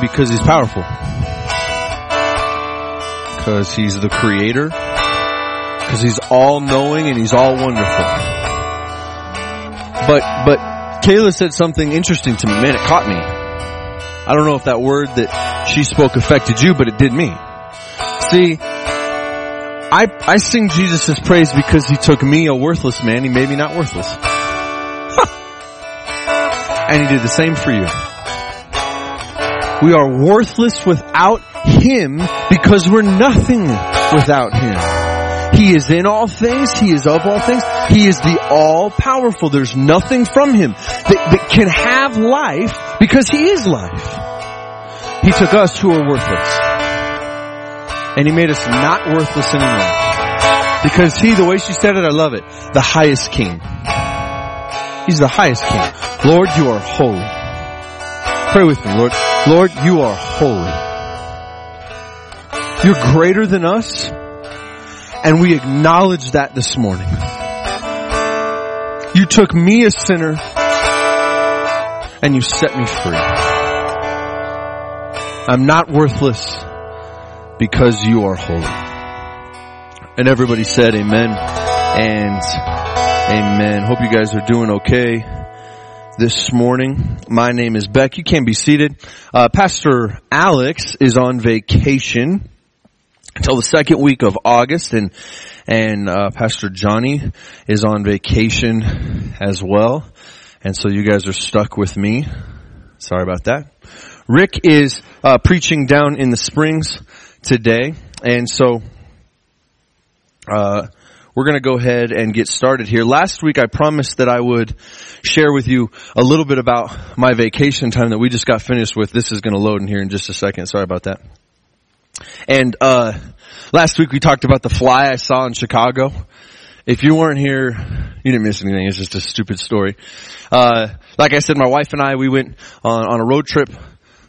because he's powerful. Because he's the creator. Because he's all knowing and he's all wonderful. But, but Kayla said something interesting to me. Man, it caught me. I don't know if that word that she spoke affected you, but it did me. See, I, I sing Jesus' praise because he took me, a worthless man, he made me not worthless. and he did the same for you. We are worthless without him because we're nothing without him. He is in all things. He is of all things. He is the all powerful. There's nothing from him that, that can have life because he is life. He took us who are worthless. And he made us not worthless anymore. Because he, the way she said it, I love it. The highest king. He's the highest king. Lord, you are holy. Pray with me, Lord. Lord, you are holy. You're greater than us. And we acknowledge that this morning. You took me a sinner and you set me free. I'm not worthless because you are holy. And everybody said amen and amen. Hope you guys are doing okay this morning. My name is Beck. You can be seated. Uh, Pastor Alex is on vacation until the second week of August and and uh, Pastor Johnny is on vacation as well. And so you guys are stuck with me. Sorry about that. Rick is uh, preaching down in the Springs today, and so uh, we're going to go ahead and get started here. Last week I promised that I would share with you a little bit about my vacation time that we just got finished with. This is going to load in here in just a second. Sorry about that. And uh, last week we talked about the fly I saw in Chicago. If you weren't here, you didn't miss anything. It's just a stupid story. Uh, like I said, my wife and I, we went on, on a road trip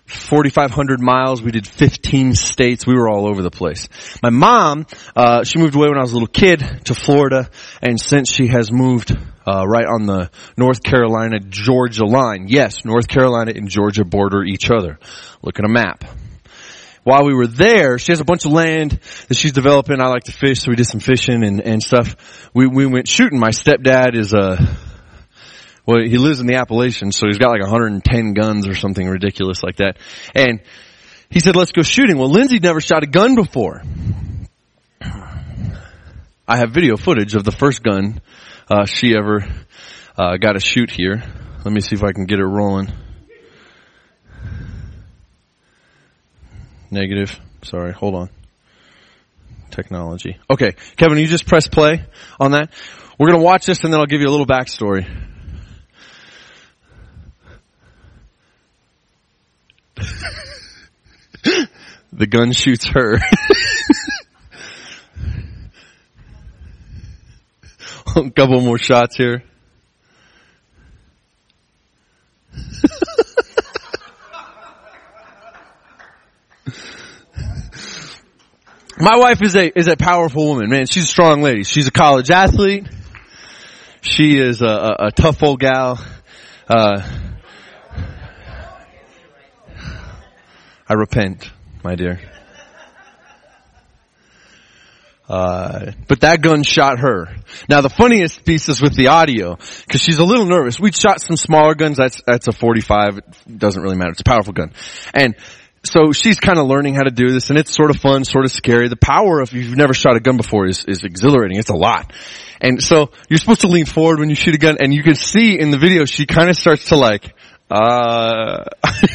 4,500 miles. We did 15 states. We were all over the place. My mom, uh, she moved away when I was a little kid to Florida, and since she has moved uh, right on the North Carolina Georgia line. Yes, North Carolina and Georgia border each other. Look at a map. While we were there, she has a bunch of land that she's developing. I like to fish, so we did some fishing and, and stuff. We we went shooting. My stepdad is a well, he lives in the Appalachians, so he's got like 110 guns or something ridiculous like that. And he said, let's go shooting. Well, Lindsay never shot a gun before. I have video footage of the first gun uh, she ever uh, got to shoot here. Let me see if I can get it rolling. Negative. Sorry, hold on. Technology. Okay, Kevin, you just press play on that. We're going to watch this and then I'll give you a little backstory. The gun shoots her. a couple more shots here. My wife is a is a powerful woman, man. She's a strong lady. She's a college athlete. She is a, a, a tough old gal. Uh, I repent, my dear. Uh, but that gun shot her. Now the funniest piece is with the audio, cause she's a little nervous. We shot some smaller guns, that's, that's a 45, it doesn't really matter, it's a powerful gun. And so she's kind of learning how to do this and it's sort of fun, sort of scary. The power if you've never shot a gun before is, is exhilarating, it's a lot. And so you're supposed to lean forward when you shoot a gun and you can see in the video she kind of starts to like, uh,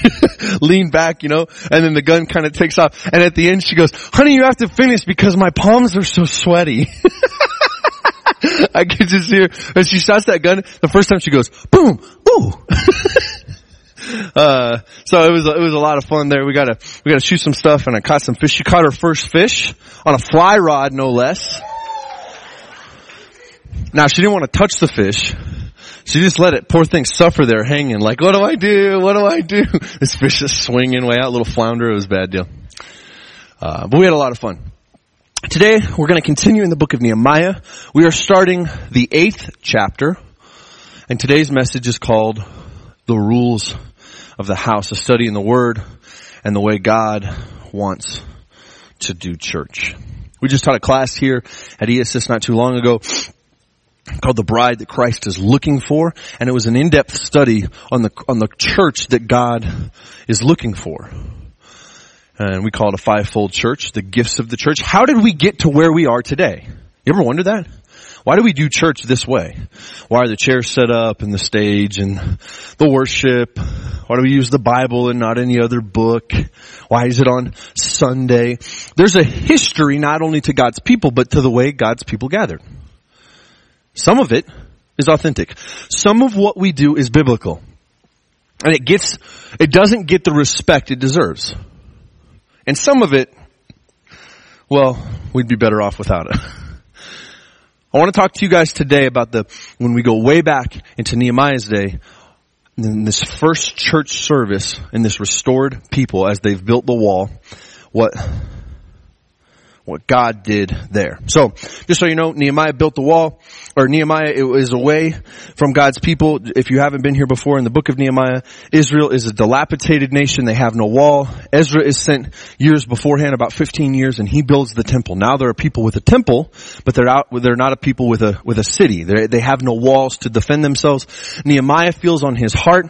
lean back, you know, and then the gun kind of takes off. And at the end she goes, honey, you have to finish because my palms are so sweaty. I can just hear, as she shots that gun, the first time she goes, boom, ooh. uh, so it was, it was a lot of fun there. We gotta, we gotta shoot some stuff and I caught some fish. She caught her first fish on a fly rod, no less. Now she didn't want to touch the fish. She just let it, poor thing, suffer there hanging. Like, what do I do? What do I do? This fish is swinging way out, little flounder. It was a bad deal. Uh, but we had a lot of fun. Today, we're going to continue in the book of Nehemiah. We are starting the eighth chapter. And today's message is called The Rules of the House, a study in the Word and the way God wants to do church. We just taught a class here at ESS not too long ago called The Bride That Christ is Looking For, and it was an in-depth study on the, on the church that God is looking for. And we call it a fivefold church, the gifts of the church. How did we get to where we are today? You ever wonder that? Why do we do church this way? Why are the chairs set up and the stage and the worship? Why do we use the Bible and not any other book? Why is it on Sunday? There's a history not only to God's people, but to the way God's people gathered. Some of it is authentic. Some of what we do is biblical. And it gets, it doesn't get the respect it deserves. And some of it, well, we'd be better off without it. I want to talk to you guys today about the, when we go way back into Nehemiah's day, in this first church service in this restored people as they've built the wall, what what God did there. So, just so you know, Nehemiah built the wall, or Nehemiah was away from God's people. If you haven't been here before in the book of Nehemiah, Israel is a dilapidated nation. They have no wall. Ezra is sent years beforehand, about 15 years, and he builds the temple. Now there are people with a temple, but they're out, they're not a people with a, with a city. They're, they have no walls to defend themselves. Nehemiah feels on his heart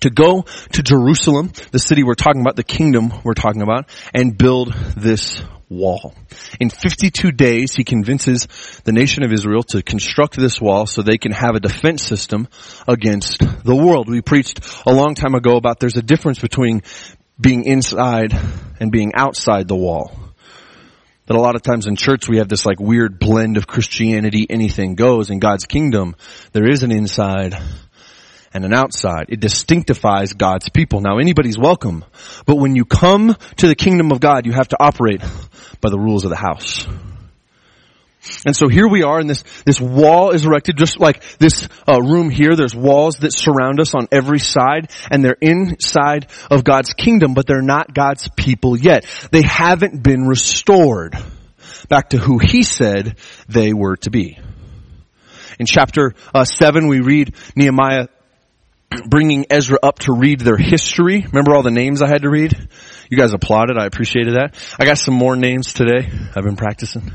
to go to Jerusalem, the city we're talking about, the kingdom we're talking about, and build this wall. In 52 days, he convinces the nation of Israel to construct this wall so they can have a defense system against the world. We preached a long time ago about there's a difference between being inside and being outside the wall. That a lot of times in church we have this like weird blend of Christianity, anything goes. In God's kingdom, there is an inside and an outside. It distinctifies God's people. Now anybody's welcome, but when you come to the kingdom of God, you have to operate by the rules of the house. And so here we are and this, this wall is erected just like this uh, room here. There's walls that surround us on every side and they're inside of God's kingdom, but they're not God's people yet. They haven't been restored back to who He said they were to be. In chapter uh, 7 we read Nehemiah bringing Ezra up to read their history. Remember all the names I had to read? You guys applauded. I appreciated that. I got some more names today. I've been practicing.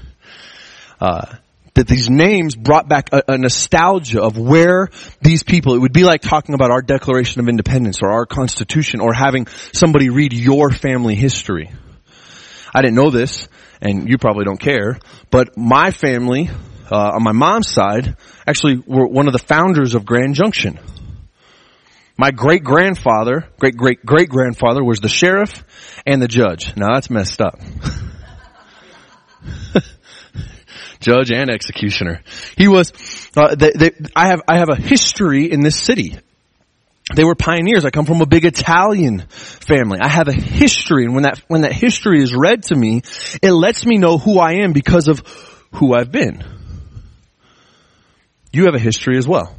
Uh, that these names brought back a, a, nostalgia of where these people, it would be like talking about our Declaration of Independence or our Constitution or having somebody read your family history. I didn't know this, and you probably don't care, but my family, uh, on my mom's side, actually were one of the founders of Grand Junction. My great grandfather, great great great grandfather was the sheriff and the judge. Now that's messed up. judge and executioner. He was, uh, they, they, I have, I have a history in this city. They were pioneers. I come from a big Italian family. I have a history and when that, when that history is read to me, it lets me know who I am because of who I've been. You have a history as well.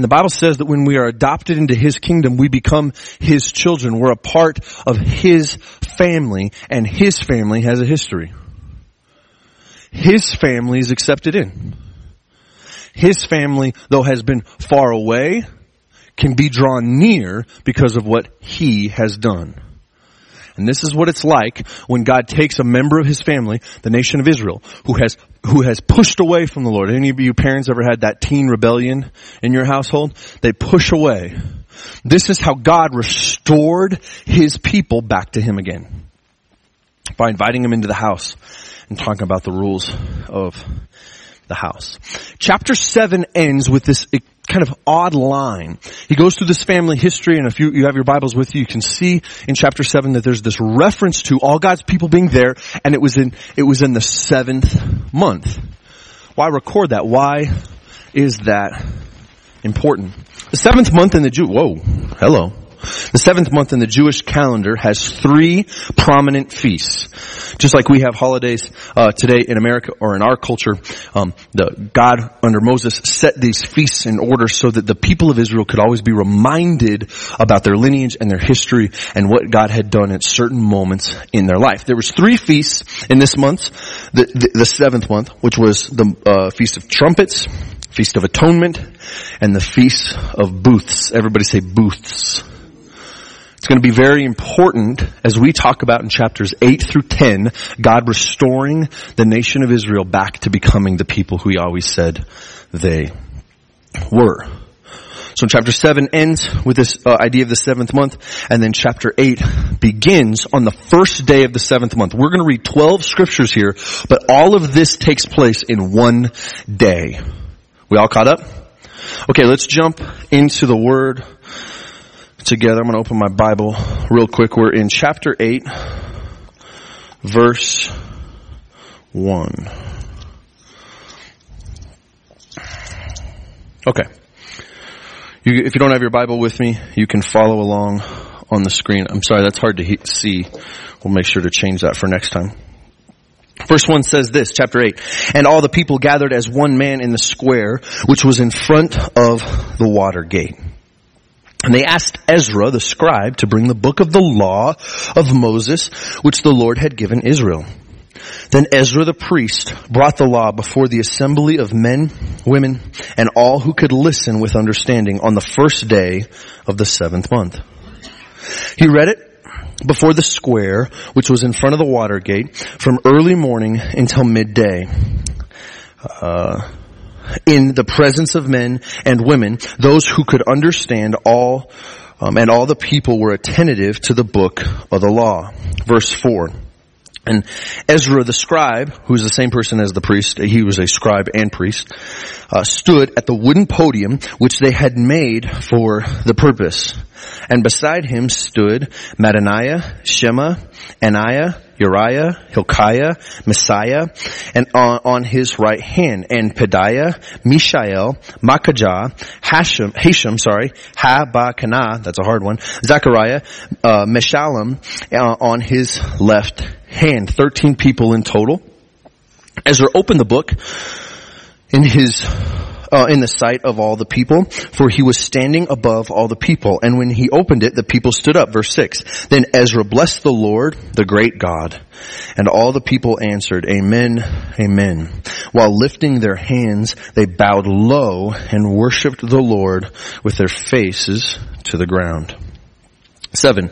And the Bible says that when we are adopted into His kingdom, we become His children. We're a part of His family, and His family has a history. His family is accepted in. His family, though has been far away, can be drawn near because of what He has done. And this is what it's like when God takes a member of his family, the nation of Israel, who has, who has pushed away from the Lord. Any of you parents ever had that teen rebellion in your household? They push away. This is how God restored his people back to him again. By inviting him into the house and talking about the rules of the house. Chapter 7 ends with this kind of odd line. He goes through this family history and if you, you have your Bibles with you, you can see in chapter 7 that there's this reference to all God's people being there and it was in, it was in the seventh month. Why record that? Why is that important? The seventh month in the Jew, whoa, hello. The seventh month in the Jewish calendar has three prominent feasts. Just like we have holidays uh, today in America or in our culture, um, the God under Moses set these feasts in order so that the people of Israel could always be reminded about their lineage and their history and what God had done at certain moments in their life. There was three feasts in this month, the, the, the seventh month, which was the uh, Feast of Trumpets, Feast of Atonement, and the Feast of Booths. Everybody say booths. Going to be very important as we talk about in chapters 8 through 10, God restoring the nation of Israel back to becoming the people who he always said they were. So chapter 7 ends with this uh, idea of the seventh month, and then chapter 8 begins on the first day of the seventh month. We're going to read 12 scriptures here, but all of this takes place in one day. We all caught up? Okay, let's jump into the word together. I'm going to open my Bible real quick. We're in chapter 8, verse 1. Okay. You, if you don't have your Bible with me, you can follow along on the screen. I'm sorry, that's hard to see. We'll make sure to change that for next time. Verse 1 says this, chapter 8, And all the people gathered as one man in the square, which was in front of the water gate. And they asked Ezra, the scribe, to bring the book of the law of Moses, which the Lord had given Israel. Then Ezra the priest brought the law before the assembly of men, women, and all who could listen with understanding on the first day of the seventh month. He read it before the square, which was in front of the water gate, from early morning until midday. Uh, in the presence of men and women, those who could understand all, um, and all the people were attentive to the book of the law. Verse 4. And Ezra the scribe, who was the same person as the priest, he was a scribe and priest, uh, stood at the wooden podium which they had made for the purpose. And beside him stood Mattaniah, Shema, Ananiah, Uriah, Hilkiah, Messiah, and on, on, his right hand, and Pedaiah, Mishael, Makajah, Hashem, Hashem, sorry, Habakana, that's a hard one, Zechariah, uh, Meshullam, uh, on his left hand. Thirteen people in total. Ezra opened the book in his uh, in the sight of all the people, for he was standing above all the people. And when he opened it, the people stood up. Verse 6. Then Ezra blessed the Lord, the great God. And all the people answered, Amen, Amen. While lifting their hands, they bowed low and worshiped the Lord with their faces to the ground. 7.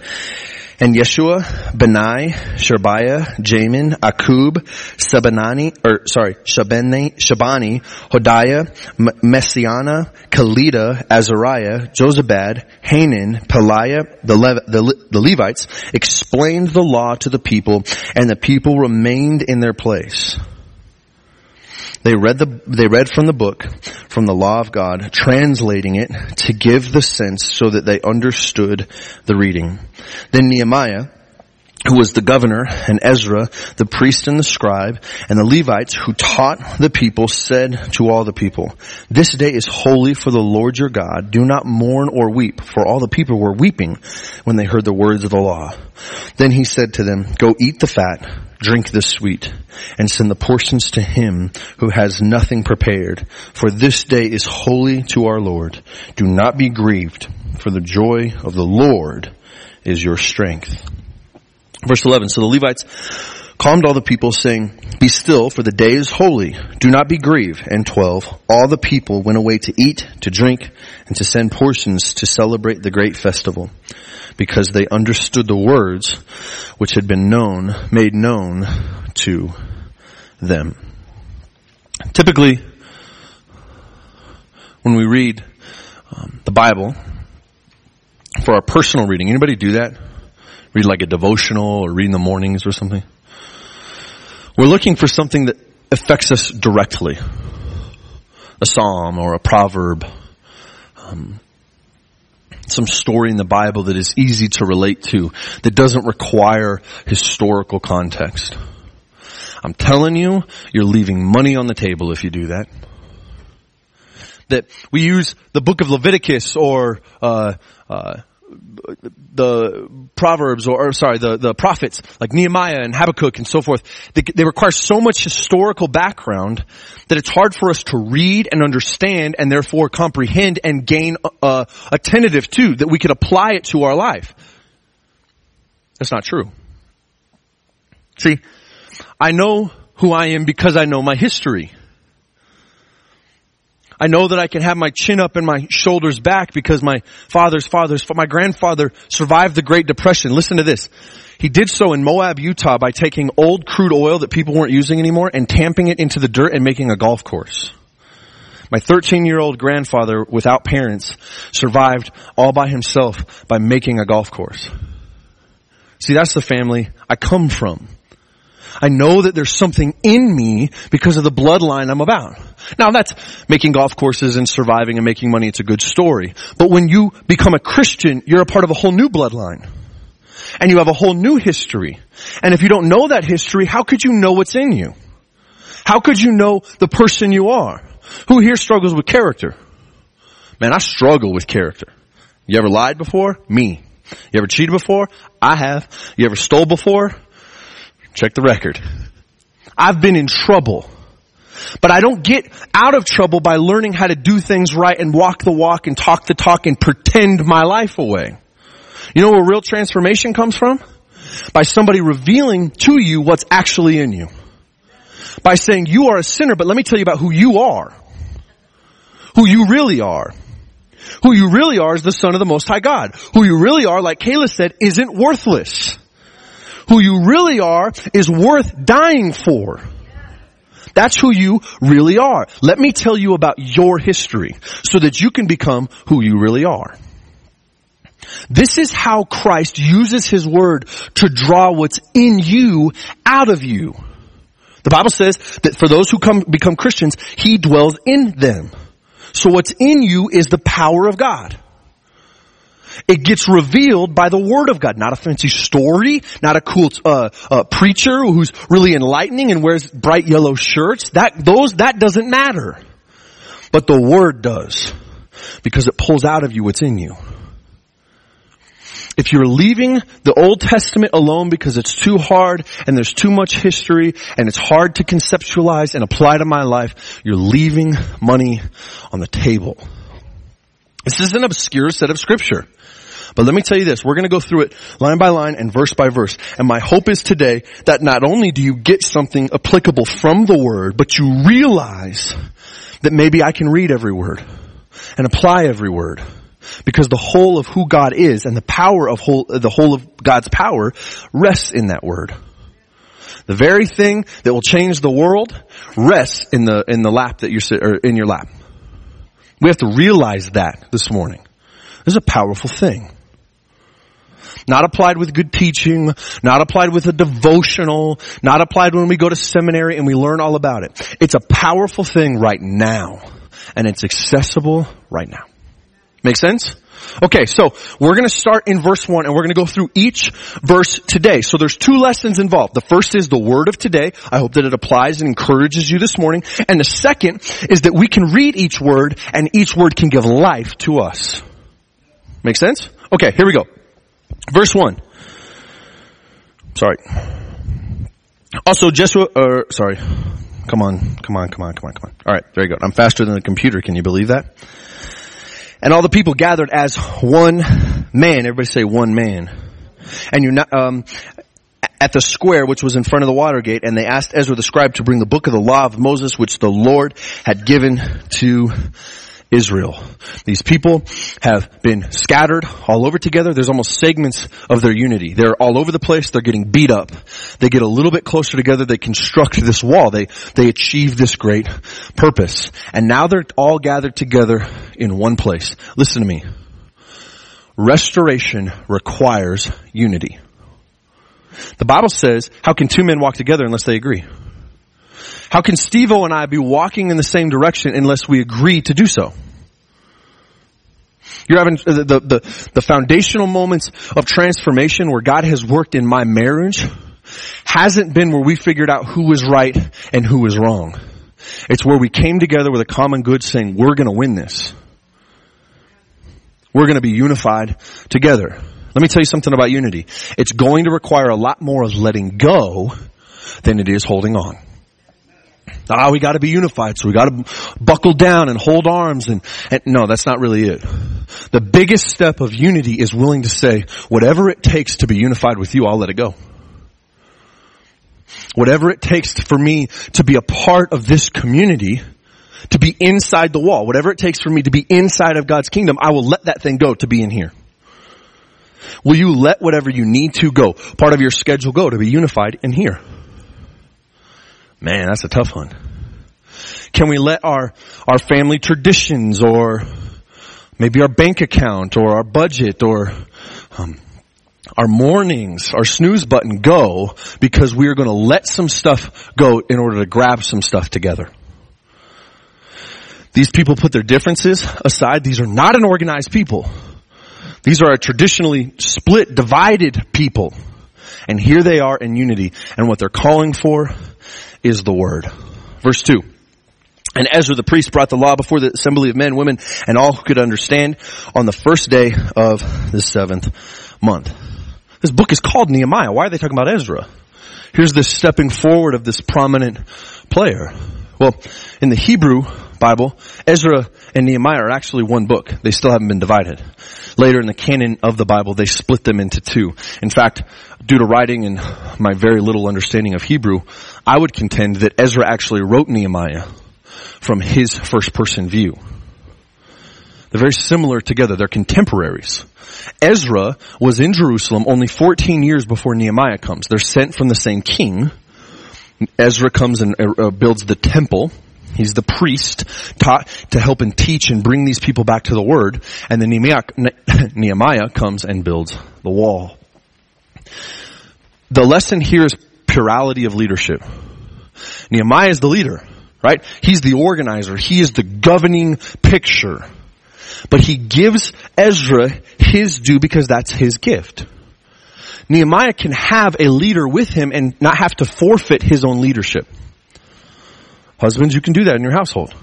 And Yeshua, Benai, Sherbiah, Jamin, Akkub, Sabanani, or sorry, Shabani, Shabani, Hodiah, Messiana, Kalida, Azariah, Jozabad, Hanan, Peliah, the, the, the Levites explained the law to the people and the people remained in their place. They read the, they read from the book, from the law of God, translating it to give the sense so that they understood the reading. Then Nehemiah, who was the governor, and Ezra, the priest and the scribe, and the Levites who taught the people said to all the people, This day is holy for the Lord your God. Do not mourn or weep, for all the people were weeping when they heard the words of the law. Then he said to them, Go eat the fat, drink the sweet, and send the portions to him who has nothing prepared. For this day is holy to our Lord. Do not be grieved, for the joy of the Lord is your strength. Verse 11, so the Levites calmed all the people saying, Be still, for the day is holy. Do not be grieved. And 12, all the people went away to eat, to drink, and to send portions to celebrate the great festival, because they understood the words which had been known, made known to them. Typically, when we read um, the Bible, for our personal reading, anybody do that? Read like a devotional or read in the mornings or something. We're looking for something that affects us directly. A psalm or a proverb. Um, some story in the Bible that is easy to relate to, that doesn't require historical context. I'm telling you, you're leaving money on the table if you do that. That we use the book of Leviticus or uh, uh, the proverbs or, or, sorry the the prophets like Nehemiah and Habakkuk and so forth they, they, require so much historical background that it's hard for us to read and understand and therefore comprehend and gain uh, a, a tentative to that we could apply it to our life. That's not true. See I know who I am because I know my history I know that I can have my chin up and my shoulders back because my father's father's, my grandfather survived the Great Depression. Listen to this. He did so in Moab, Utah by taking old crude oil that people weren't using anymore and tamping it into the dirt and making a golf course. My 13 year old grandfather without parents survived all by himself by making a golf course. See, that's the family I come from. I know that there's something in me because of the bloodline I'm about. Now that's making golf courses and surviving and making money. It's a good story. But when you become a Christian, you're a part of a whole new bloodline. And you have a whole new history. And if you don't know that history, how could you know what's in you? How could you know the person you are? Who here struggles with character? Man, I struggle with character. You ever lied before? Me. You ever cheated before? I have. You ever stole before? Check the record. I've been in trouble. But I don't get out of trouble by learning how to do things right and walk the walk and talk the talk and pretend my life away. You know where real transformation comes from? By somebody revealing to you what's actually in you. By saying you are a sinner, but let me tell you about who you are. Who you really are. Who you really are is the son of the most high God. Who you really are, like Kayla said, isn't worthless. Who you really are is worth dying for. That's who you really are. Let me tell you about your history so that you can become who you really are. This is how Christ uses His Word to draw what's in you out of you. The Bible says that for those who come, become Christians, He dwells in them. So what's in you is the power of God. It gets revealed by the Word of God, not a fancy story, not a cool uh, uh, preacher who's really enlightening and wears bright yellow shirts. That those that doesn't matter, but the Word does, because it pulls out of you what's in you. If you're leaving the Old Testament alone because it's too hard and there's too much history and it's hard to conceptualize and apply to my life, you're leaving money on the table. This is an obscure set of scripture. But let me tell you this, we're gonna go through it line by line and verse by verse. And my hope is today that not only do you get something applicable from the word, but you realize that maybe I can read every word and apply every word because the whole of who God is and the power of whole, the whole of God's power rests in that word. The very thing that will change the world rests in the, in the lap that you're, or in your lap. We have to realize that this morning. This is a powerful thing. Not applied with good teaching, not applied with a devotional, not applied when we go to seminary and we learn all about it. It's a powerful thing right now. And it's accessible right now. Make sense? Okay, so we're gonna start in verse 1 and we're gonna go through each verse today. So there's two lessons involved. The first is the word of today. I hope that it applies and encourages you this morning. And the second is that we can read each word and each word can give life to us. Make sense? Okay, here we go. Verse 1. Sorry. Also, Joshua, uh, sorry. Come on, come on, come on, come on, come on. Alright, very good. I'm faster than the computer. Can you believe that? And all the people gathered as one man. Everybody say one man. And you're um, at the square which was in front of the water gate, and they asked Ezra the scribe to bring the book of the law of Moses, which the Lord had given to Israel. These people have been scattered all over together. There's almost segments of their unity. They're all over the place. They're getting beat up. They get a little bit closer together. They construct this wall. They, they achieve this great purpose. And now they're all gathered together in one place. Listen to me. Restoration requires unity. The Bible says, how can two men walk together unless they agree? How can Steve O and I be walking in the same direction unless we agree to do so? You're having the, the, the, foundational moments of transformation where God has worked in my marriage hasn't been where we figured out who was right and who was wrong. It's where we came together with a common good saying, we're gonna win this. We're gonna be unified together. Let me tell you something about unity. It's going to require a lot more of letting go than it is holding on. Ah, we gotta be unified, so we gotta buckle down and hold arms and, and, no, that's not really it. The biggest step of unity is willing to say, whatever it takes to be unified with you, I'll let it go. Whatever it takes for me to be a part of this community, to be inside the wall. Whatever it takes for me to be inside of God's kingdom, I will let that thing go to be in here. Will you let whatever you need to go, part of your schedule go to be unified in here? Man, that's a tough one. Can we let our, our family traditions or maybe our bank account or our budget or um, our mornings, our snooze button go because we are going to let some stuff go in order to grab some stuff together. These people put their differences aside. These are not an organized people. These are a traditionally split, divided people. And here they are in unity. And what they're calling for is the word. Verse 2. And Ezra the priest brought the law before the assembly of men, women, and all who could understand on the first day of the seventh month. This book is called Nehemiah. Why are they talking about Ezra? Here's this stepping forward of this prominent player. Well, in the Hebrew Bible, Ezra and Nehemiah are actually one book. They still haven't been divided. Later in the canon of the Bible, they split them into two. In fact, due to writing and my very little understanding of Hebrew, I would contend that Ezra actually wrote Nehemiah from his first person view. They're very similar together. They're contemporaries. Ezra was in Jerusalem only 14 years before Nehemiah comes. They're sent from the same king. Ezra comes and uh, uh, builds the temple. He's the priest taught to help and teach and bring these people back to the word. And then Nehemiah, Nehemiah comes and builds the wall. The lesson here is plurality of leadership. Nehemiah is the leader, right? He's the organizer. He is the governing picture. But he gives Ezra his due because that's his gift. Nehemiah can have a leader with him and not have to forfeit his own leadership. Husbands, you can do that in your household.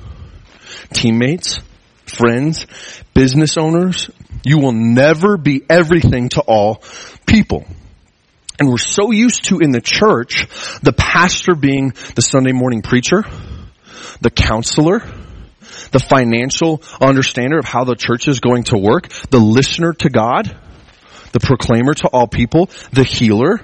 Teammates, friends, business owners, you will never be everything to all people. And we're so used to in the church, the pastor being the Sunday morning preacher, the counselor, the financial understander of how the church is going to work, the listener to God, the proclaimer to all people, the healer,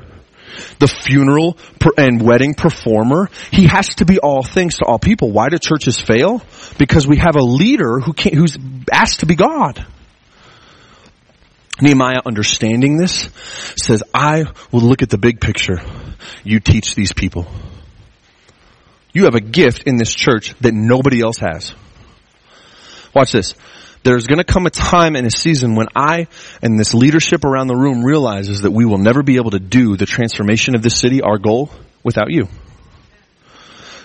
the funeral and wedding performer. He has to be all things to all people. Why do churches fail? Because we have a leader who who's asked to be God. Nehemiah understanding this says, I will look at the big picture. You teach these people. You have a gift in this church that nobody else has. Watch this. There's gonna come a time and a season when I and this leadership around the room realizes that we will never be able to do the transformation of this city, our goal, without you.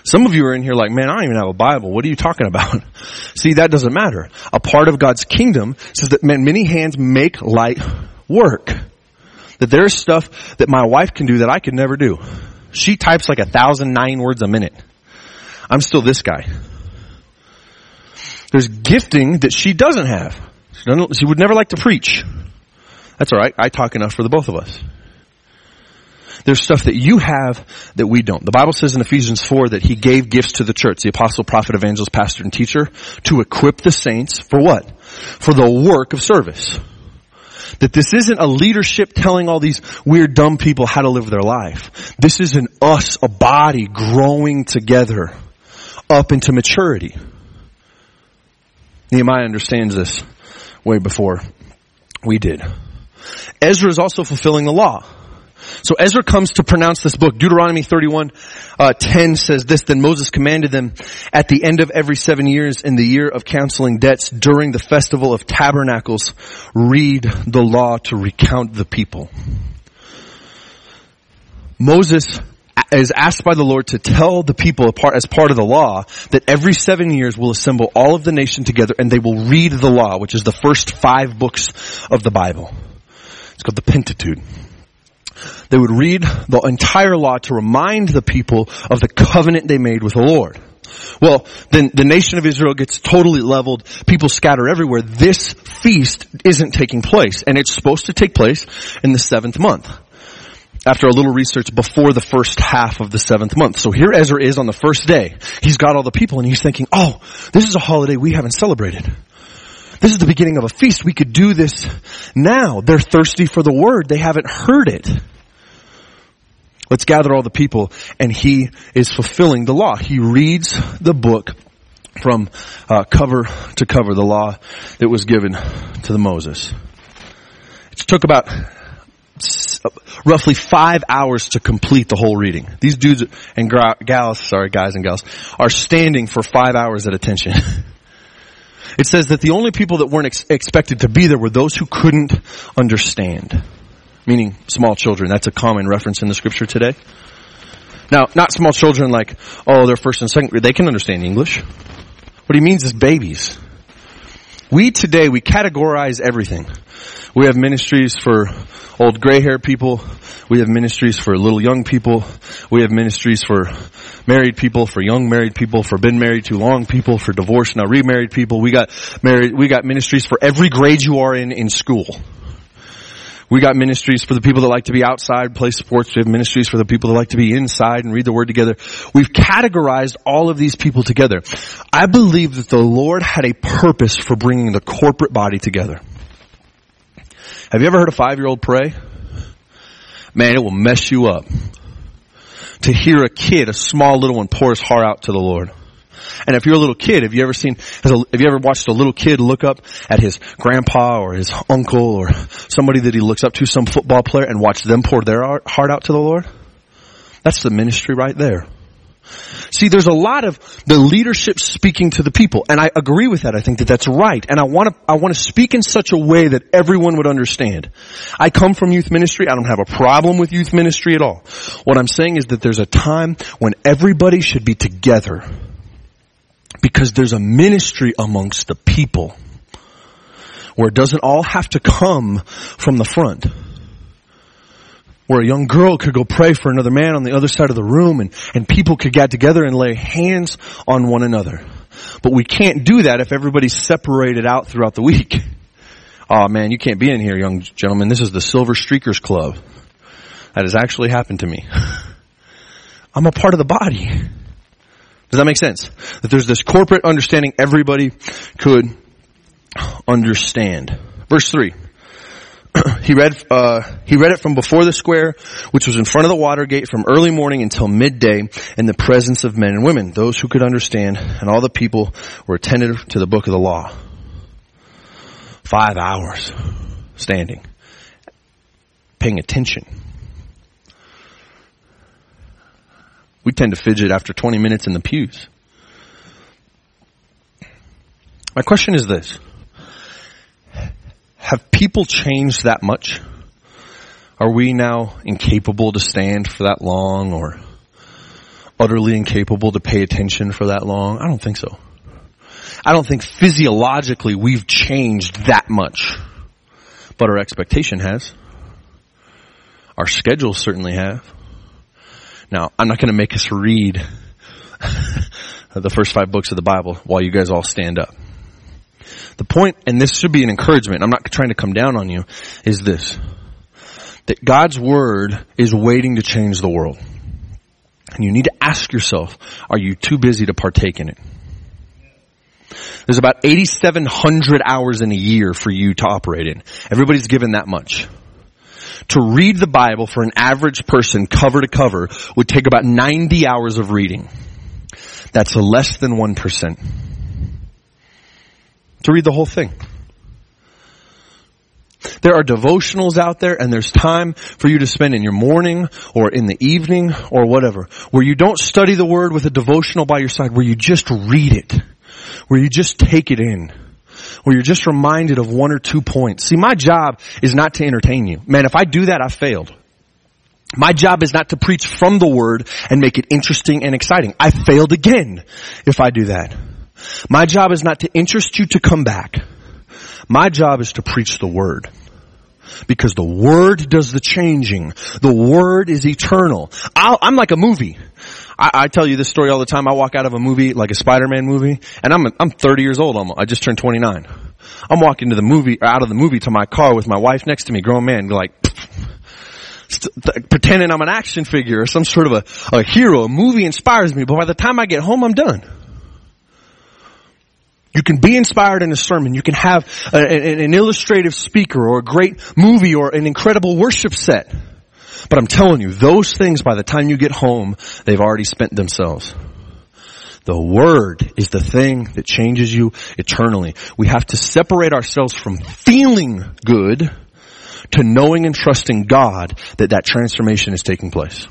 Some of you are in here like, man, I don't even have a Bible. What are you talking about? See, that doesn't matter. A part of God's kingdom says that man, many hands make light work. That there's stuff that my wife can do that I could never do. She types like a thousand nine words a minute. I'm still this guy. There's gifting that she doesn't have. She, doesn't, she would never like to preach. That's alright. I talk enough for the both of us. There's stuff that you have that we don't. The Bible says in Ephesians 4 that he gave gifts to the church, the apostle, prophet, evangelist, pastor, and teacher, to equip the saints for what? For the work of service. That this isn't a leadership telling all these weird dumb people how to live their life. This is an us, a body growing together up into maturity. Nehemiah understands this way before we did. Ezra is also fulfilling the law. So Ezra comes to pronounce this book. Deuteronomy 31, uh, 10 says this, Then Moses commanded them at the end of every seven years in the year of canceling debts during the festival of tabernacles, read the law to recount the people. Moses is asked by the Lord to tell the people as part of the law that every seven years will assemble all of the nation together and they will read the law, which is the first five books of the Bible. It's called the Pentateuch. They would read the entire law to remind the people of the covenant they made with the Lord. Well, then the nation of Israel gets totally leveled. People scatter everywhere. This feast isn't taking place and it's supposed to take place in the seventh month after a little research before the first half of the seventh month. So here Ezra is on the first day. He's got all the people and he's thinking, oh, this is a holiday we haven't celebrated. This is the beginning of a feast. We could do this now. They're thirsty for the word. They haven't heard it. Let's gather all the people and he is fulfilling the law. He reads the book from uh, cover to cover the law that was given to the Moses. It took about roughly five hours to complete the whole reading. These dudes and gals, sorry, guys and gals, are standing for five hours at attention. It says that the only people that weren't ex- expected to be there were those who couldn't understand. Meaning small children. That's a common reference in the scripture today. Now, not small children like, oh, they're first and second grade. They can understand English. What he means is babies. We today, we categorize everything. We have ministries for old gray haired people. We have ministries for little young people. We have ministries for married people, for young married people, for been married too long people, for divorced now remarried people. We got married, we got ministries for every grade you are in in school. We got ministries for the people that like to be outside, play sports. We have ministries for the people that like to be inside and read the word together. We've categorized all of these people together. I believe that the Lord had a purpose for bringing the corporate body together. Have you ever heard a five year old pray? Man, it will mess you up. To hear a kid, a small little one, pour his heart out to the Lord. And if you're a little kid, have you ever seen, have you ever watched a little kid look up at his grandpa or his uncle or somebody that he looks up to, some football player, and watch them pour their heart out to the Lord? That's the ministry right there. See, there's a lot of the leadership speaking to the people, and I agree with that. I think that that's right, and I want to I want to speak in such a way that everyone would understand. I come from youth ministry. I don't have a problem with youth ministry at all. What I'm saying is that there's a time when everybody should be together because there's a ministry amongst the people where it doesn't all have to come from the front where a young girl could go pray for another man on the other side of the room and, and people could get together and lay hands on one another. But we can't do that if everybody's separated out throughout the week. Oh man, you can't be in here, young gentlemen. This is the Silver Streakers Club. That has actually happened to me. I'm a part of the body. Does that make sense? That there's this corporate understanding everybody could understand. Verse 3. he read uh, he read it from before the square, which was in front of the water gate, from early morning until midday, in the presence of men and women, those who could understand, and all the people were attentive to the book of the law. Five hours standing, paying attention. We tend to fidget after 20 minutes in the pews. My question is this. Have people changed that much? Are we now incapable to stand for that long or utterly incapable to pay attention for that long? I don't think so. I don't think physiologically we've changed that much. But our expectation has. Our schedules certainly have. Now, I'm not going to make us read the first five books of the Bible while you guys all stand up. The point, and this should be an encouragement, I'm not trying to come down on you, is this. That God's Word is waiting to change the world. And you need to ask yourself, are you too busy to partake in it? There's about 8,700 hours in a year for you to operate in. Everybody's given that much. To read the Bible for an average person cover to cover would take about 90 hours of reading. That's less than 1% to read the whole thing. There are devotionals out there and there's time for you to spend in your morning or in the evening or whatever where you don't study the word with a devotional by your side, where you just read it, where you just take it in, where you're just reminded of one or two points. See, my job is not to entertain you. Man, if I do that, I failed. My job is not to preach from the word and make it interesting and exciting. I failed again if I do that. My job is not to interest you to come back. My job is to preach the word. Because the word does the changing. The word is eternal. i am like a movie. I, I, tell you this story all the time. I walk out of a movie, like a Spider-Man movie, and I'm, I'm 30 years old almost. I just turned 29. I'm walking to the movie, out of the movie to my car with my wife next to me, grown man, like, pretending I'm an action figure or some sort of a, a hero. A movie inspires me, but by the time I get home, I'm done. You can be inspired in a sermon. You can have a, an illustrative speaker or a great movie or an incredible worship set. But I'm telling you, those things by the time you get home, they've already spent themselves. The Word is the thing that changes you eternally. We have to separate ourselves from feeling good to knowing and trusting God that that transformation is taking place.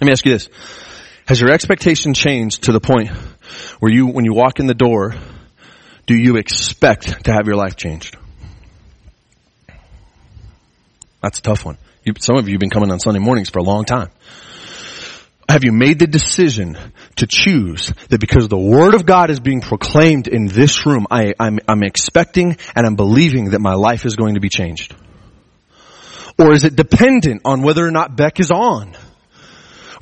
Let me ask you this. Has your expectation changed to the point where you, when you walk in the door, do you expect to have your life changed? That's a tough one. You, some of you have been coming on Sunday mornings for a long time. Have you made the decision to choose that because the Word of God is being proclaimed in this room, I, I'm, I'm expecting and I'm believing that my life is going to be changed? Or is it dependent on whether or not Beck is on?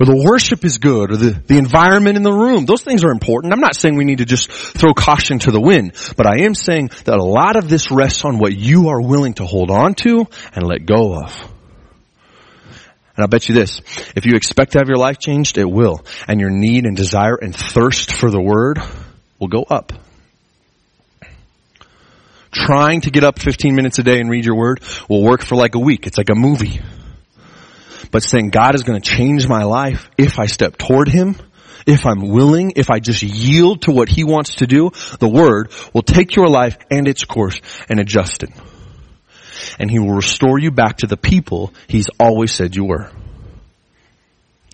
Or the worship is good, or the, the environment in the room. Those things are important. I'm not saying we need to just throw caution to the wind, but I am saying that a lot of this rests on what you are willing to hold on to and let go of. And I'll bet you this, if you expect to have your life changed, it will. And your need and desire and thirst for the Word will go up. Trying to get up 15 minutes a day and read your Word will work for like a week. It's like a movie. But saying God is going to change my life if I step toward Him, if I'm willing, if I just yield to what He wants to do, the Word will take your life and its course and adjust it and he will restore you back to the people he's always said you were.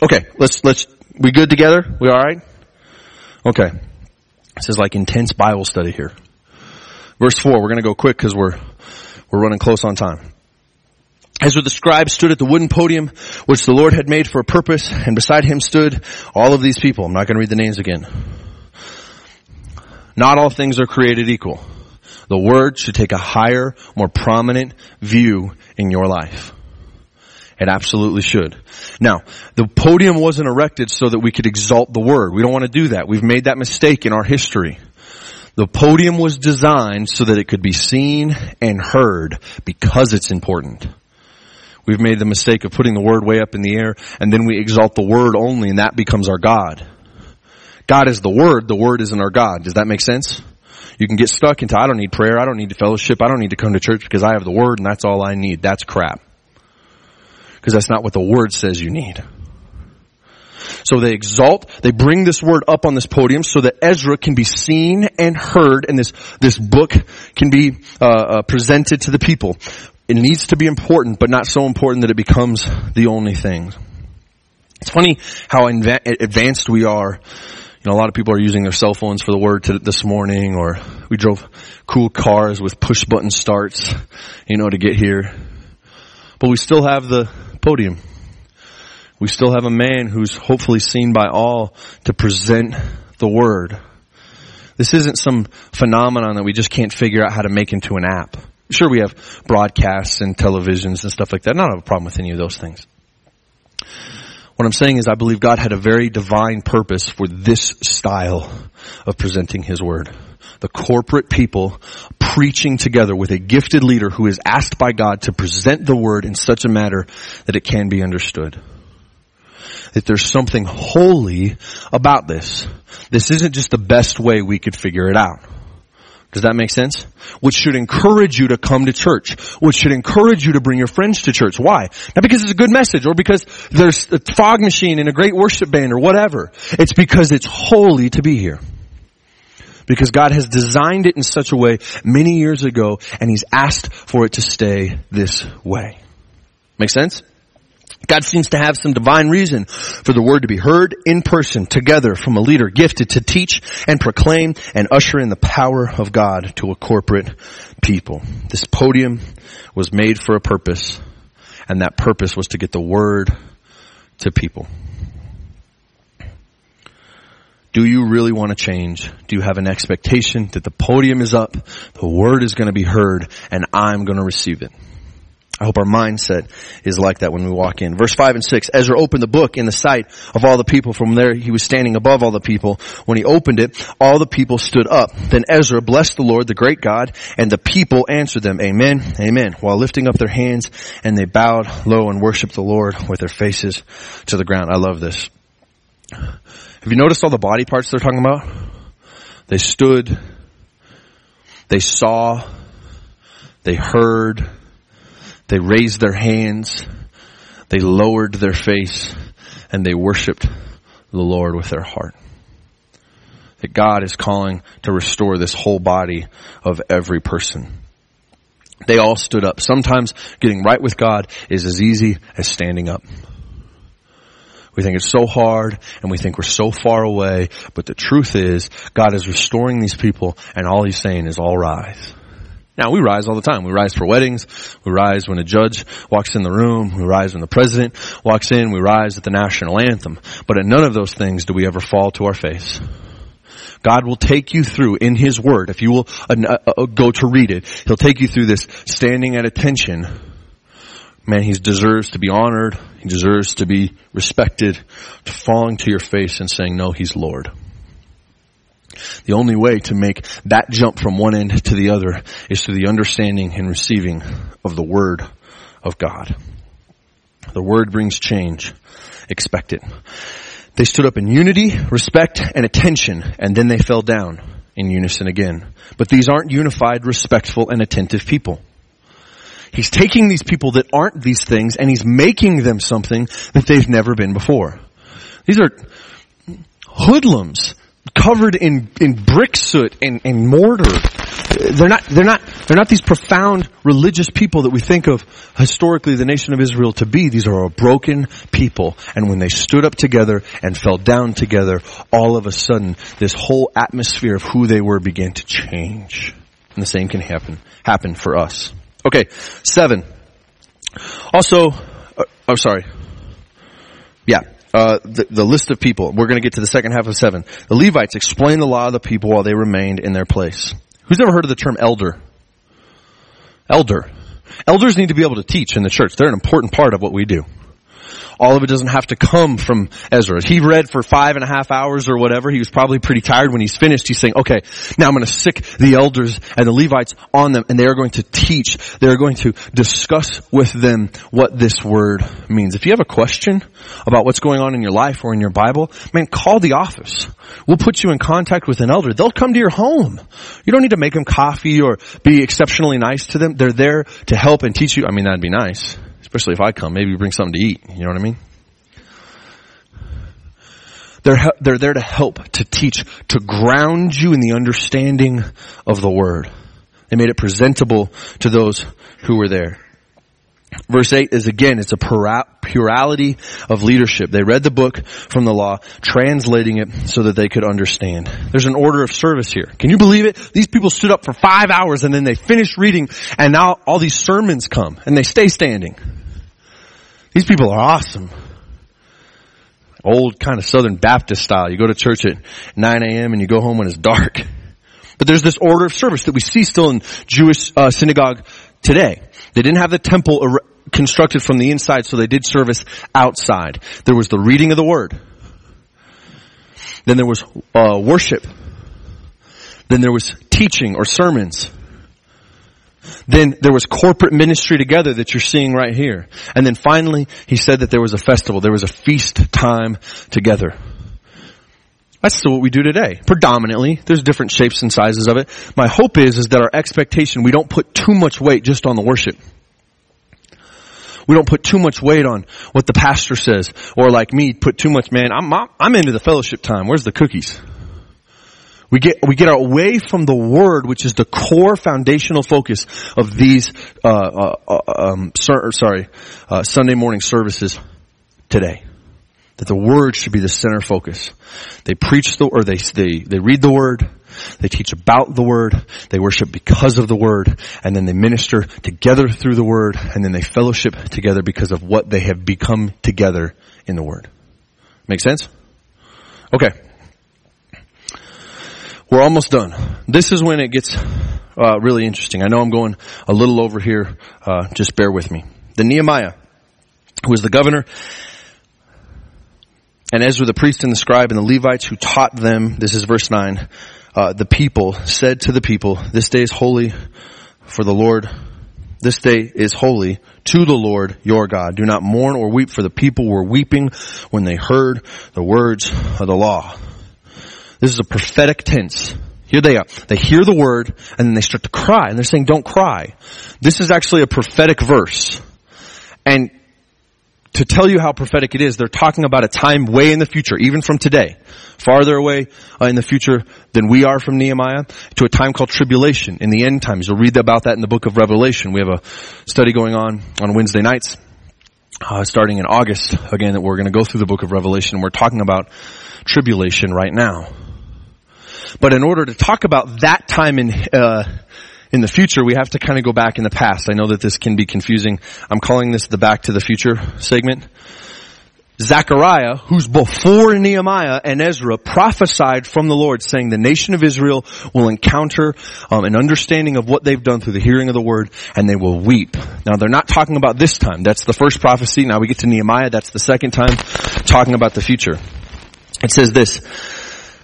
Okay, let's, let's, we good together? We alright? Okay. This is like intense Bible study here. Verse 4, we're gonna go quick because we're, we're running close on time. Ezra the scribe stood at the wooden podium which the Lord had made for a purpose, and beside him stood all of these people. I'm not going to read the names again. Not all things are created equal. The Word should take a higher, more prominent view in your life. It absolutely should. Now, the podium wasn't erected so that we could exalt the Word. We don't want to do that. We've made that mistake in our history. The podium was designed so that it could be seen and heard because it's important. We've made the mistake of putting the Word way up in the air and then we exalt the Word only and that becomes our God. God is the Word, the Word isn't our God. Does that make sense? You can get stuck into, I don't need prayer, I don't need fellowship, I don't need to come to church because I have the Word and that's all I need. That's crap. Because that's not what the Word says you need. So they exalt, they bring this word up on this podium so that Ezra can be seen and heard and this, this book can be uh, uh, presented to the people. It needs to be important, but not so important that it becomes the only thing. It's funny how advanced we are you know, a lot of people are using their cell phones for the word to, this morning, or we drove cool cars with push button starts, you know, to get here. But we still have the podium. We still have a man who's hopefully seen by all to present the word. This isn't some phenomenon that we just can't figure out how to make into an app. Sure, we have broadcasts and televisions and stuff like that. Don't have a problem with any of those things. What I'm saying is I believe God had a very divine purpose for this style of presenting His Word. The corporate people preaching together with a gifted leader who is asked by God to present the Word in such a manner that it can be understood. That there's something holy about this. This isn't just the best way we could figure it out. Does that make sense? Which should encourage you to come to church. Which should encourage you to bring your friends to church. Why? Not because it's a good message or because there's a fog machine and a great worship band or whatever. It's because it's holy to be here. Because God has designed it in such a way many years ago and He's asked for it to stay this way. Make sense? God seems to have some divine reason for the word to be heard in person together from a leader gifted to teach and proclaim and usher in the power of God to a corporate people. This podium was made for a purpose and that purpose was to get the word to people. Do you really want to change? Do you have an expectation that the podium is up, the word is going to be heard, and I'm going to receive it? I hope our mindset is like that when we walk in. Verse 5 and 6, Ezra opened the book in the sight of all the people. From there, he was standing above all the people. When he opened it, all the people stood up. Then Ezra blessed the Lord, the great God, and the people answered them, Amen, Amen, while lifting up their hands, and they bowed low and worshiped the Lord with their faces to the ground. I love this. Have you noticed all the body parts they're talking about? They stood, they saw, they heard, they raised their hands, they lowered their face, and they worshiped the Lord with their heart. that God is calling to restore this whole body of every person. They all stood up. Sometimes getting right with God is as easy as standing up. We think it's so hard and we think we're so far away, but the truth is God is restoring these people and all he's saying is all rise. Now we rise all the time. We rise for weddings. We rise when a judge walks in the room. We rise when the president walks in. We rise at the national anthem. But at none of those things do we ever fall to our face. God will take you through in His Word. If you will uh, uh, uh, go to read it, He'll take you through this standing at attention. Man, He deserves to be honored. He deserves to be respected. To falling to your face and saying, no, He's Lord. The only way to make that jump from one end to the other is through the understanding and receiving of the Word of God. The Word brings change. Expect it. They stood up in unity, respect, and attention, and then they fell down in unison again. But these aren't unified, respectful, and attentive people. He's taking these people that aren't these things and he's making them something that they've never been before. These are hoodlums covered in, in brick soot and, and mortar. They're not, they're not, they're not these profound religious people that we think of historically the nation of Israel to be. These are a broken people. And when they stood up together and fell down together, all of a sudden, this whole atmosphere of who they were began to change. And the same can happen, happen for us. Okay, seven. Also, uh, oh sorry. Yeah, uh, the, the, list of people. We're going to get to the second half of seven. The Levites explained the law of the people while they remained in their place. Who's ever heard of the term elder? Elder. Elders need to be able to teach in the church. They're an important part of what we do. All of it doesn't have to come from Ezra. He read for five and a half hours or whatever. He was probably pretty tired when he's finished. He's saying, okay, now I'm going to sick the elders and the Levites on them and they are going to teach. They are going to discuss with them what this word means. If you have a question about what's going on in your life or in your Bible, man, call the office. We'll put you in contact with an elder. They'll come to your home. You don't need to make them coffee or be exceptionally nice to them. They're there to help and teach you. I mean, that'd be nice. Especially if I come, maybe bring something to eat. You know what I mean? They're, they're there to help, to teach, to ground you in the understanding of the Word. They made it presentable to those who were there. Verse 8 is again, it's a plurality of leadership. They read the book from the law, translating it so that they could understand. There's an order of service here. Can you believe it? These people stood up for five hours and then they finished reading and now all these sermons come and they stay standing. These people are awesome. Old kind of Southern Baptist style. You go to church at 9 a.m. and you go home when it's dark. But there's this order of service that we see still in Jewish uh, synagogue today. They didn't have the temple er- constructed from the inside, so they did service outside. There was the reading of the word. Then there was uh, worship. Then there was teaching or sermons. Then there was corporate ministry together that you're seeing right here. And then finally, he said that there was a festival. There was a feast time together. That's still what we do today. Predominantly. There's different shapes and sizes of it. My hope is, is that our expectation, we don't put too much weight just on the worship. We don't put too much weight on what the pastor says. Or like me, put too much, man, I'm, I'm into the fellowship time. Where's the cookies? We get, we get away from the Word, which is the core foundational focus of these, uh, uh, uh um, sorry, uh, Sunday morning services today. That the Word should be the center focus. They preach the, or they, they, they read the Word, they teach about the Word, they worship because of the Word, and then they minister together through the Word, and then they fellowship together because of what they have become together in the Word. Make sense? Okay. We're almost done. This is when it gets uh, really interesting. I know I'm going a little over here. Uh, just bear with me. The Nehemiah, who was the governor, and Ezra the priest and the scribe and the Levites who taught them, this is verse 9, uh, the people said to the people, this day is holy for the Lord. This day is holy to the Lord your God. Do not mourn or weep for the people were weeping when they heard the words of the law. This is a prophetic tense. Here they are. They hear the word and then they start to cry and they're saying don't cry. This is actually a prophetic verse. And to tell you how prophetic it is, they're talking about a time way in the future, even from today, farther away uh, in the future than we are from Nehemiah, to a time called tribulation in the end times. You'll read about that in the book of Revelation. We have a study going on on Wednesday nights, uh, starting in August, again, that we're going to go through the book of Revelation. We're talking about tribulation right now. But in order to talk about that time in, uh, in the future, we have to kind of go back in the past. I know that this can be confusing. I'm calling this the back to the future segment. Zechariah, who's before Nehemiah and Ezra, prophesied from the Lord saying the nation of Israel will encounter um, an understanding of what they've done through the hearing of the word and they will weep. Now they're not talking about this time. That's the first prophecy. Now we get to Nehemiah. That's the second time talking about the future. It says this,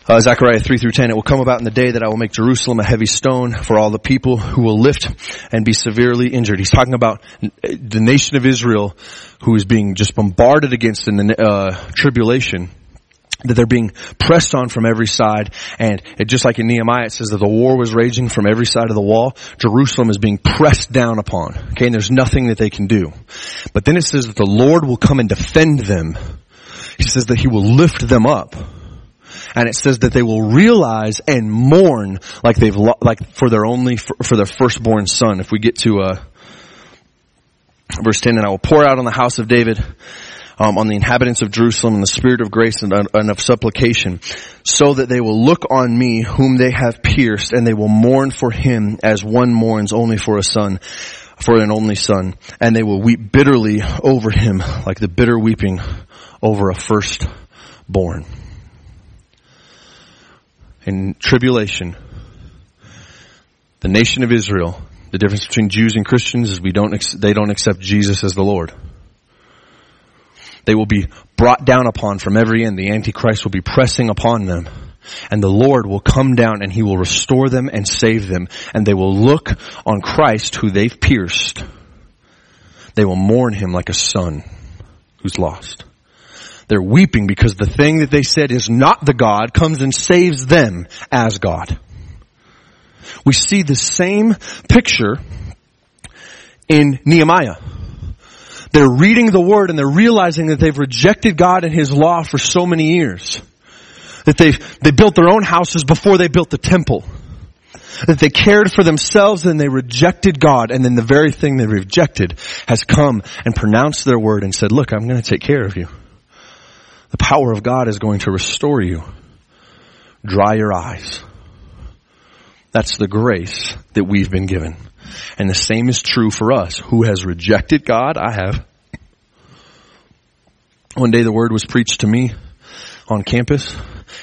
uh, Zechariah 3 through 10, it will come about in the day that I will make Jerusalem a heavy stone for all the people who will lift and be severely injured. He's talking about the nation of Israel who is being just bombarded against in the uh, tribulation that they're being pressed on from every side. And it, just like in Nehemiah it says that the war was raging from every side of the wall. Jerusalem is being pressed down upon. Okay and there's nothing that they can do. But then it says that the Lord will come and defend them. He says that he will lift them up and it says that they will realize and mourn like they've lo- like for their only for, their firstborn son. If we get to uh, verse ten, and I will pour out on the house of David. Um, on the inhabitants of Jerusalem the spirit of grace and, and of supplication, so that they will look on me whom they have pierced, and they will mourn for him as one mourns only for a son, for an only son, and they will weep bitterly over him like the bitter weeping over a firstborn in tribulation, the nation of Israel, the difference between Jews and Christians is we don't, they don't accept Jesus as the Lord. They will be brought down upon from every end. The Antichrist will be pressing upon them. And the Lord will come down and He will restore them and save them. And they will look on Christ who they've pierced. They will mourn Him like a son who's lost. They're weeping because the thing that they said is not the God comes and saves them as God. We see the same picture in Nehemiah. They're reading the word and they're realizing that they've rejected God and His law for so many years. That they've, they built their own houses before they built the temple. That they cared for themselves and they rejected God and then the very thing they rejected has come and pronounced their word and said, look, I'm going to take care of you. The power of God is going to restore you. Dry your eyes. That's the grace that we've been given. And the same is true for us. Who has rejected God? I have. One day the word was preached to me on campus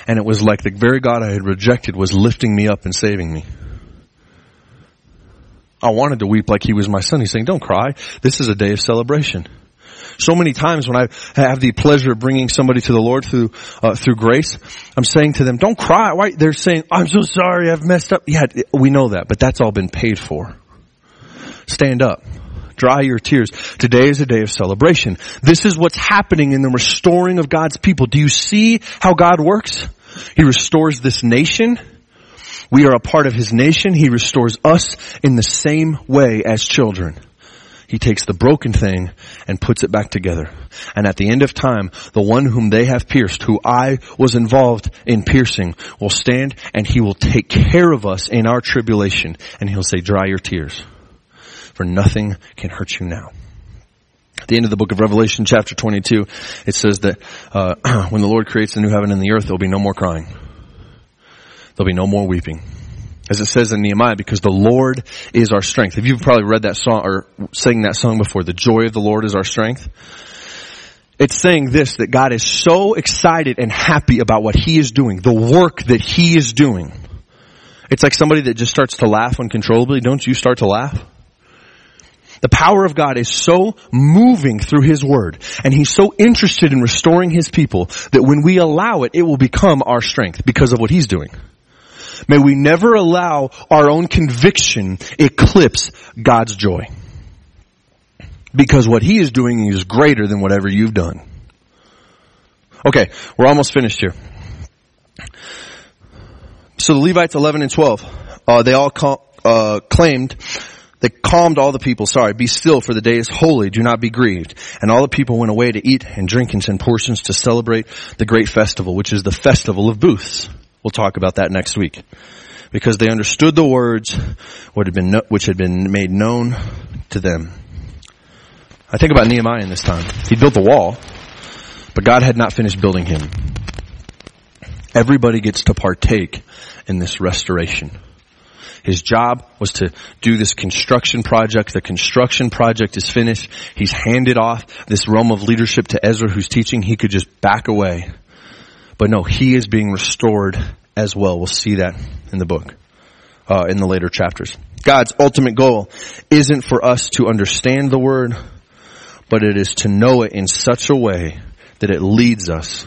and it was like the very God I had rejected was lifting me up and saving me. I wanted to weep like he was my son. He's saying, don't cry. This is a day of celebration. So many times when I have the pleasure of bringing somebody to the Lord through, uh, through grace, I'm saying to them, don't cry. Why? They're saying, I'm so sorry, I've messed up. Yeah, we know that, but that's all been paid for. Stand up. Dry your tears. Today is a day of celebration. This is what's happening in the restoring of God's people. Do you see how God works? He restores this nation. We are a part of His nation. He restores us in the same way as children. He takes the broken thing and puts it back together. And at the end of time, the one whom they have pierced, who I was involved in piercing, will stand and he will take care of us in our tribulation. And he'll say, dry your tears. For nothing can hurt you now. At the end of the book of Revelation chapter 22, it says that uh, when the Lord creates the new heaven and the earth, there'll be no more crying. There'll be no more weeping as it says in Nehemiah, because the Lord is our strength. If you've probably read that song or sang that song before, the joy of the Lord is our strength. It's saying this, that God is so excited and happy about what He is doing, the work that He is doing. It's like somebody that just starts to laugh uncontrollably. Don't you start to laugh? The power of God is so moving through His Word, and He's so interested in restoring His people that when we allow it, it will become our strength because of what He's doing. May we never allow our own conviction eclipse God's joy. Because what He is doing is greater than whatever you've done. Okay, we're almost finished here. So the Levites 11 and 12, uh, they all uh, claimed They calmed all the people, sorry, be still for the day is holy, do not be grieved. And all the people went away to eat and drink and send portions to celebrate the great festival, which is the festival of booths. We'll talk about that next week. Because they understood the words what had been, which had been made known to them. I think about Nehemiah in this time. He built the wall, but God had not finished building him. Everybody gets to partake in this restoration. His job was to do this construction project. The construction project is finished. He's handed off this realm of leadership to Ezra who's teaching. He could just back away. But no, he is being restored as well. We'll see that in the book, uh, in the later chapters. God's ultimate goal isn't for us to understand the word, but it is to know it in such a way that it leads us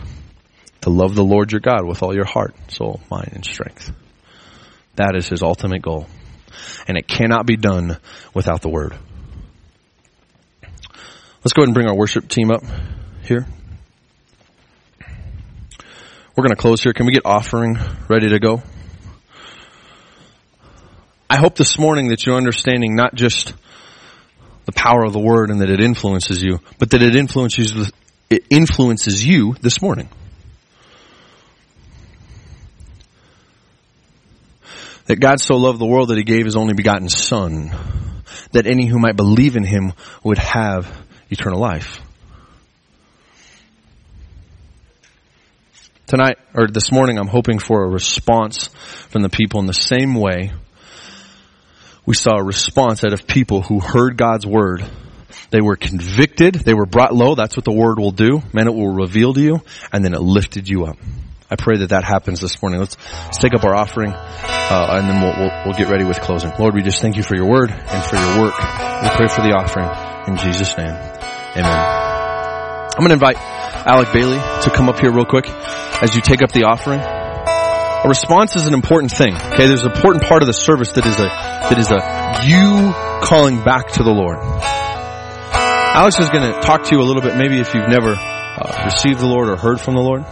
to love the Lord your God with all your heart, soul, mind, and strength. That is his ultimate goal. And it cannot be done without the word. Let's go ahead and bring our worship team up here. We're going to close here. Can we get offering ready to go? I hope this morning that you're understanding not just the power of the word and that it influences you, but that it influences it influences you this morning. that God so loved the world that he gave his only begotten son, that any who might believe in him would have eternal life. Tonight, or this morning, I'm hoping for a response from the people in the same way we saw a response out of people who heard God's word. They were convicted, they were brought low, that's what the word will do. Man, it will reveal to you, and then it lifted you up. I pray that that happens this morning. Let's, let's take up our offering, uh, and then we'll, we'll, we'll get ready with closing. Lord, we just thank you for your word and for your work. We pray for the offering in Jesus' name. Amen. I'm going to invite Alec Bailey to come up here real quick as you take up the offering. A response is an important thing. Okay, there's an important part of the service that is a that is a you calling back to the Lord. Alex is going to talk to you a little bit, maybe if you've never uh, received the Lord or heard from the Lord.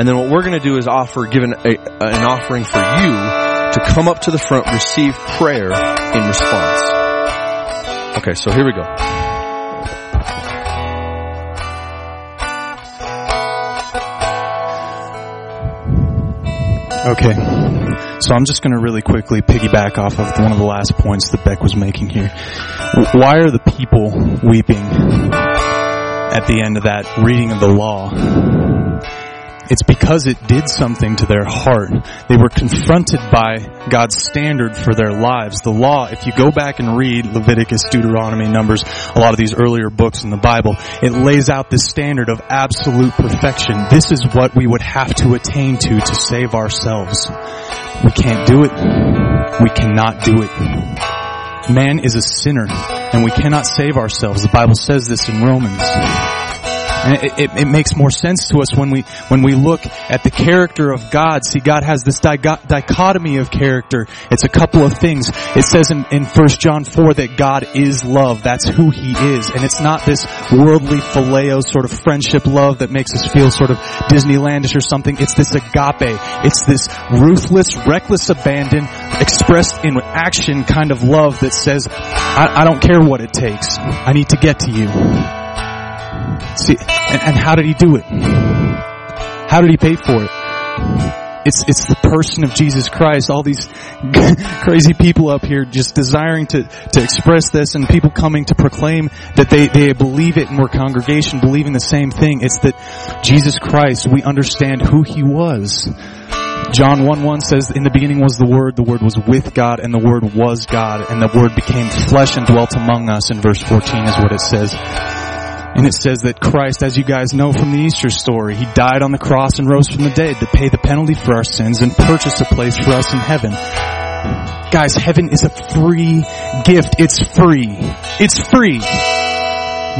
And then what we're going to do is offer, give an, a, an offering for you to come up to the front, receive prayer in response. Okay, so here we go. Okay. So I'm just going to really quickly piggyback off of one of the last points that Beck was making here. Why are the people weeping at the end of that reading of the law? It's because it did something to their heart. They were confronted by God's standard for their lives. The law, if you go back and read Leviticus, Deuteronomy, Numbers, a lot of these earlier books in the Bible, it lays out this standard of absolute perfection. This is what we would have to attain to to save ourselves. We can't do it. We cannot do it. Man is a sinner and we cannot save ourselves. The Bible says this in Romans. And it, it, it, makes more sense to us when we, when we look at the character of God. See, God has this dichotomy of character. It's a couple of things. It says in, in 1 John 4 that God is love. That's who He is. And it's not this worldly phileo sort of friendship love that makes us feel sort of Disneylandish or something. It's this agape. It's this ruthless, reckless abandon expressed in action kind of love that says, I, I don't care what it takes. I need to get to you. See, and, and how did he do it? How did he pay for it? It's, it's the person of Jesus Christ. All these crazy people up here just desiring to, to express this and people coming to proclaim that they, they believe it and we're congregation believing the same thing. It's that Jesus Christ, we understand who He was. John 1 1 says, In the beginning was the Word, the Word was with God, and the Word was God, and the Word became flesh and dwelt among us, in verse 14 is what it says. And it says that Christ, as you guys know from the Easter story, He died on the cross and rose from the dead to pay the penalty for our sins and purchase a place for us in heaven. Guys, heaven is a free gift. It's free. It's free.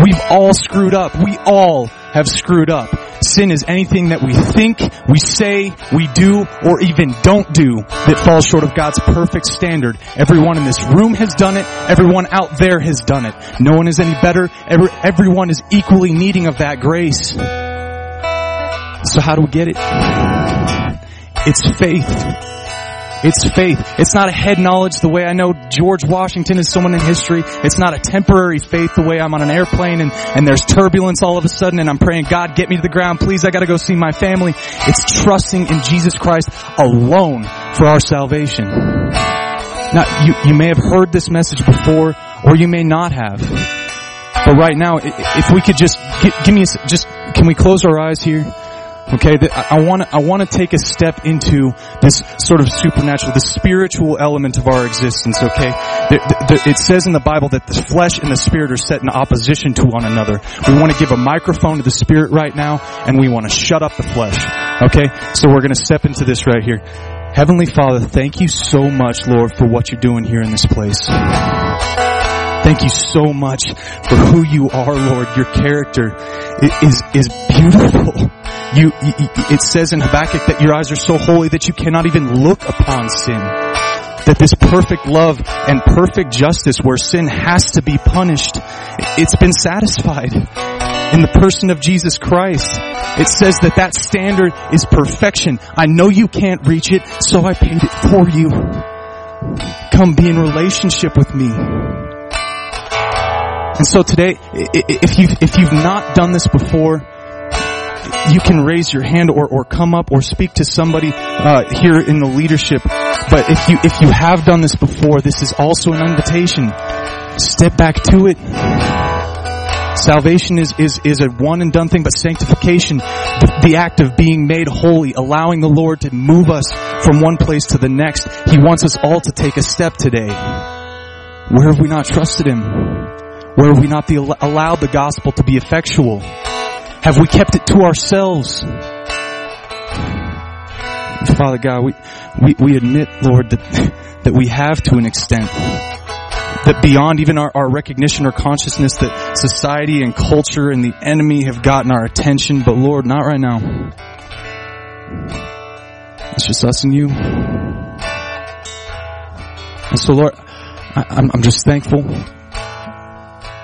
We've all screwed up. We all have screwed up. Sin is anything that we think, we say, we do, or even don't do that falls short of God's perfect standard. Everyone in this room has done it. Everyone out there has done it. No one is any better. Every, everyone is equally needing of that grace. So how do we get it? It's faith. It's faith. It's not a head knowledge the way I know George Washington is someone in history. It's not a temporary faith the way I'm on an airplane and, and there's turbulence all of a sudden and I'm praying, God, get me to the ground. Please, I gotta go see my family. It's trusting in Jesus Christ alone for our salvation. Now, you, you may have heard this message before or you may not have. But right now, if we could just, give me a, just, can we close our eyes here? Okay, I want to I want to take a step into this sort of supernatural, the spiritual element of our existence. Okay, it says in the Bible that the flesh and the spirit are set in opposition to one another. We want to give a microphone to the spirit right now, and we want to shut up the flesh. Okay, so we're going to step into this right here. Heavenly Father, thank you so much, Lord, for what you're doing here in this place. Thank you so much for who you are, Lord. Your character is, is beautiful. You, it says in Habakkuk that your eyes are so holy that you cannot even look upon sin. That this perfect love and perfect justice where sin has to be punished, it's been satisfied in the person of Jesus Christ. It says that that standard is perfection. I know you can't reach it, so I paid it for you. Come be in relationship with me. And so today, if you've, if you've not done this before, you can raise your hand or, or come up or speak to somebody uh, here in the leadership. But if you if you have done this before, this is also an invitation. Step back to it. Salvation is, is, is a one and done thing, but sanctification, the, the act of being made holy, allowing the Lord to move us from one place to the next. He wants us all to take a step today. Where have we not trusted Him? Where have we not allowed the gospel to be effectual? Have we kept it to ourselves? Father God, we, we, we admit, Lord, that, that we have to an extent. That beyond even our, our recognition or consciousness that society and culture and the enemy have gotten our attention, but Lord, not right now. It's just us and you. And so Lord, I, I'm, I'm just thankful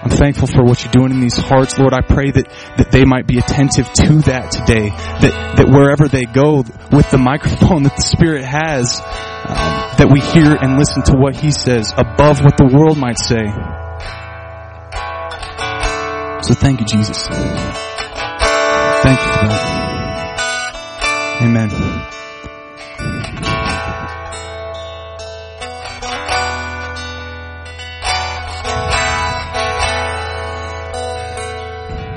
I'm thankful for what you're doing in these hearts, Lord. I pray that, that they might be attentive to that today. That, that wherever they go with the microphone that the Spirit has, um, that we hear and listen to what He says above what the world might say. So thank you, Jesus. Thank you for that. Amen.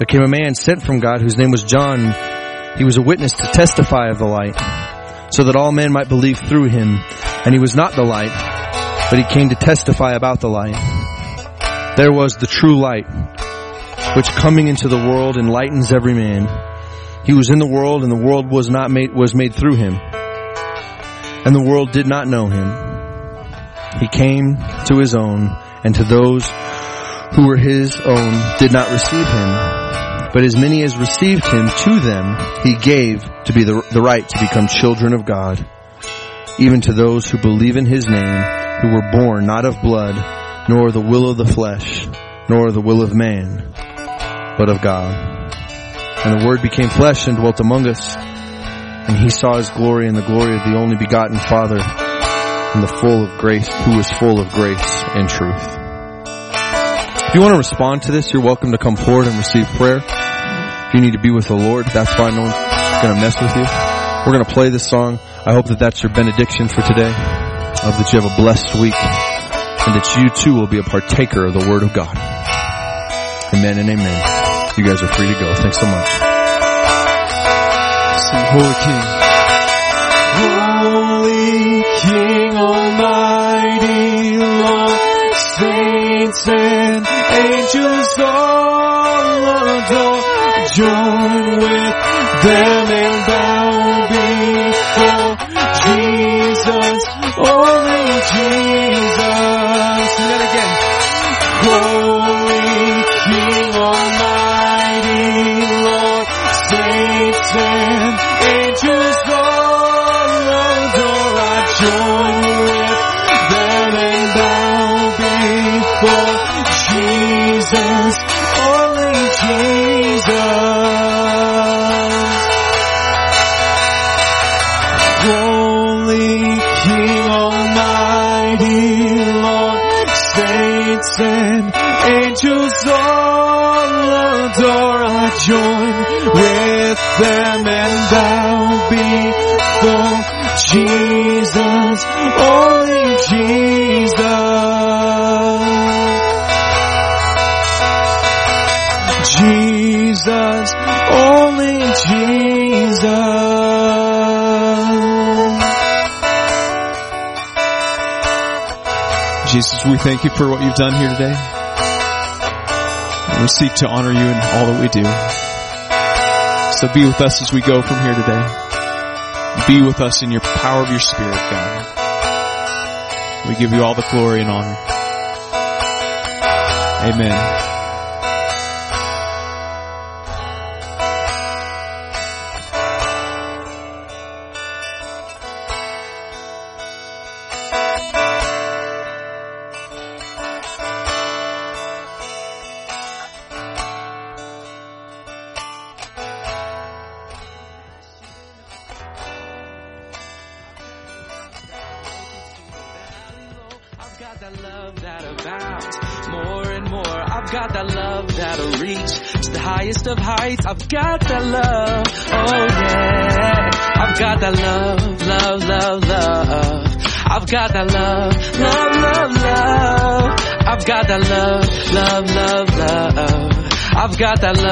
There came a man sent from God whose name was John. He was a witness to testify of the light, so that all men might believe through him. And he was not the light, but he came to testify about the light. There was the true light, which coming into the world enlightens every man. He was in the world, and the world was not made was made through him, and the world did not know him. He came to his own, and to those who were his own did not receive him. But as many as received him to them, he gave to be the, the right to become children of God, even to those who believe in his name, who were born not of blood, nor the will of the flesh, nor the will of man, but of God. And the word became flesh and dwelt among us, and he saw his glory and the glory of the only begotten Father, and the full of grace, who was full of grace and truth. If you want to respond to this, you're welcome to come forward and receive prayer. If you need to be with the Lord, that's fine. No one's going to mess with you. We're going to play this song. I hope that that's your benediction for today. I hope that you have a blessed week and that you too will be a partaker of the Word of God. Amen and amen. You guys are free to go. Thanks so much. Sing Holy King. Holy King Almighty, Lord, saints and angels all adore join with them and bow before Jesus only Jesus. We thank you for what you've done here today. We seek to honor you in all that we do. So be with us as we go from here today. Be with us in your power of your spirit, God. We give you all the glory and honor. Amen. Got that love, love, love, love. I've got that love, love, love, love. I've got that love.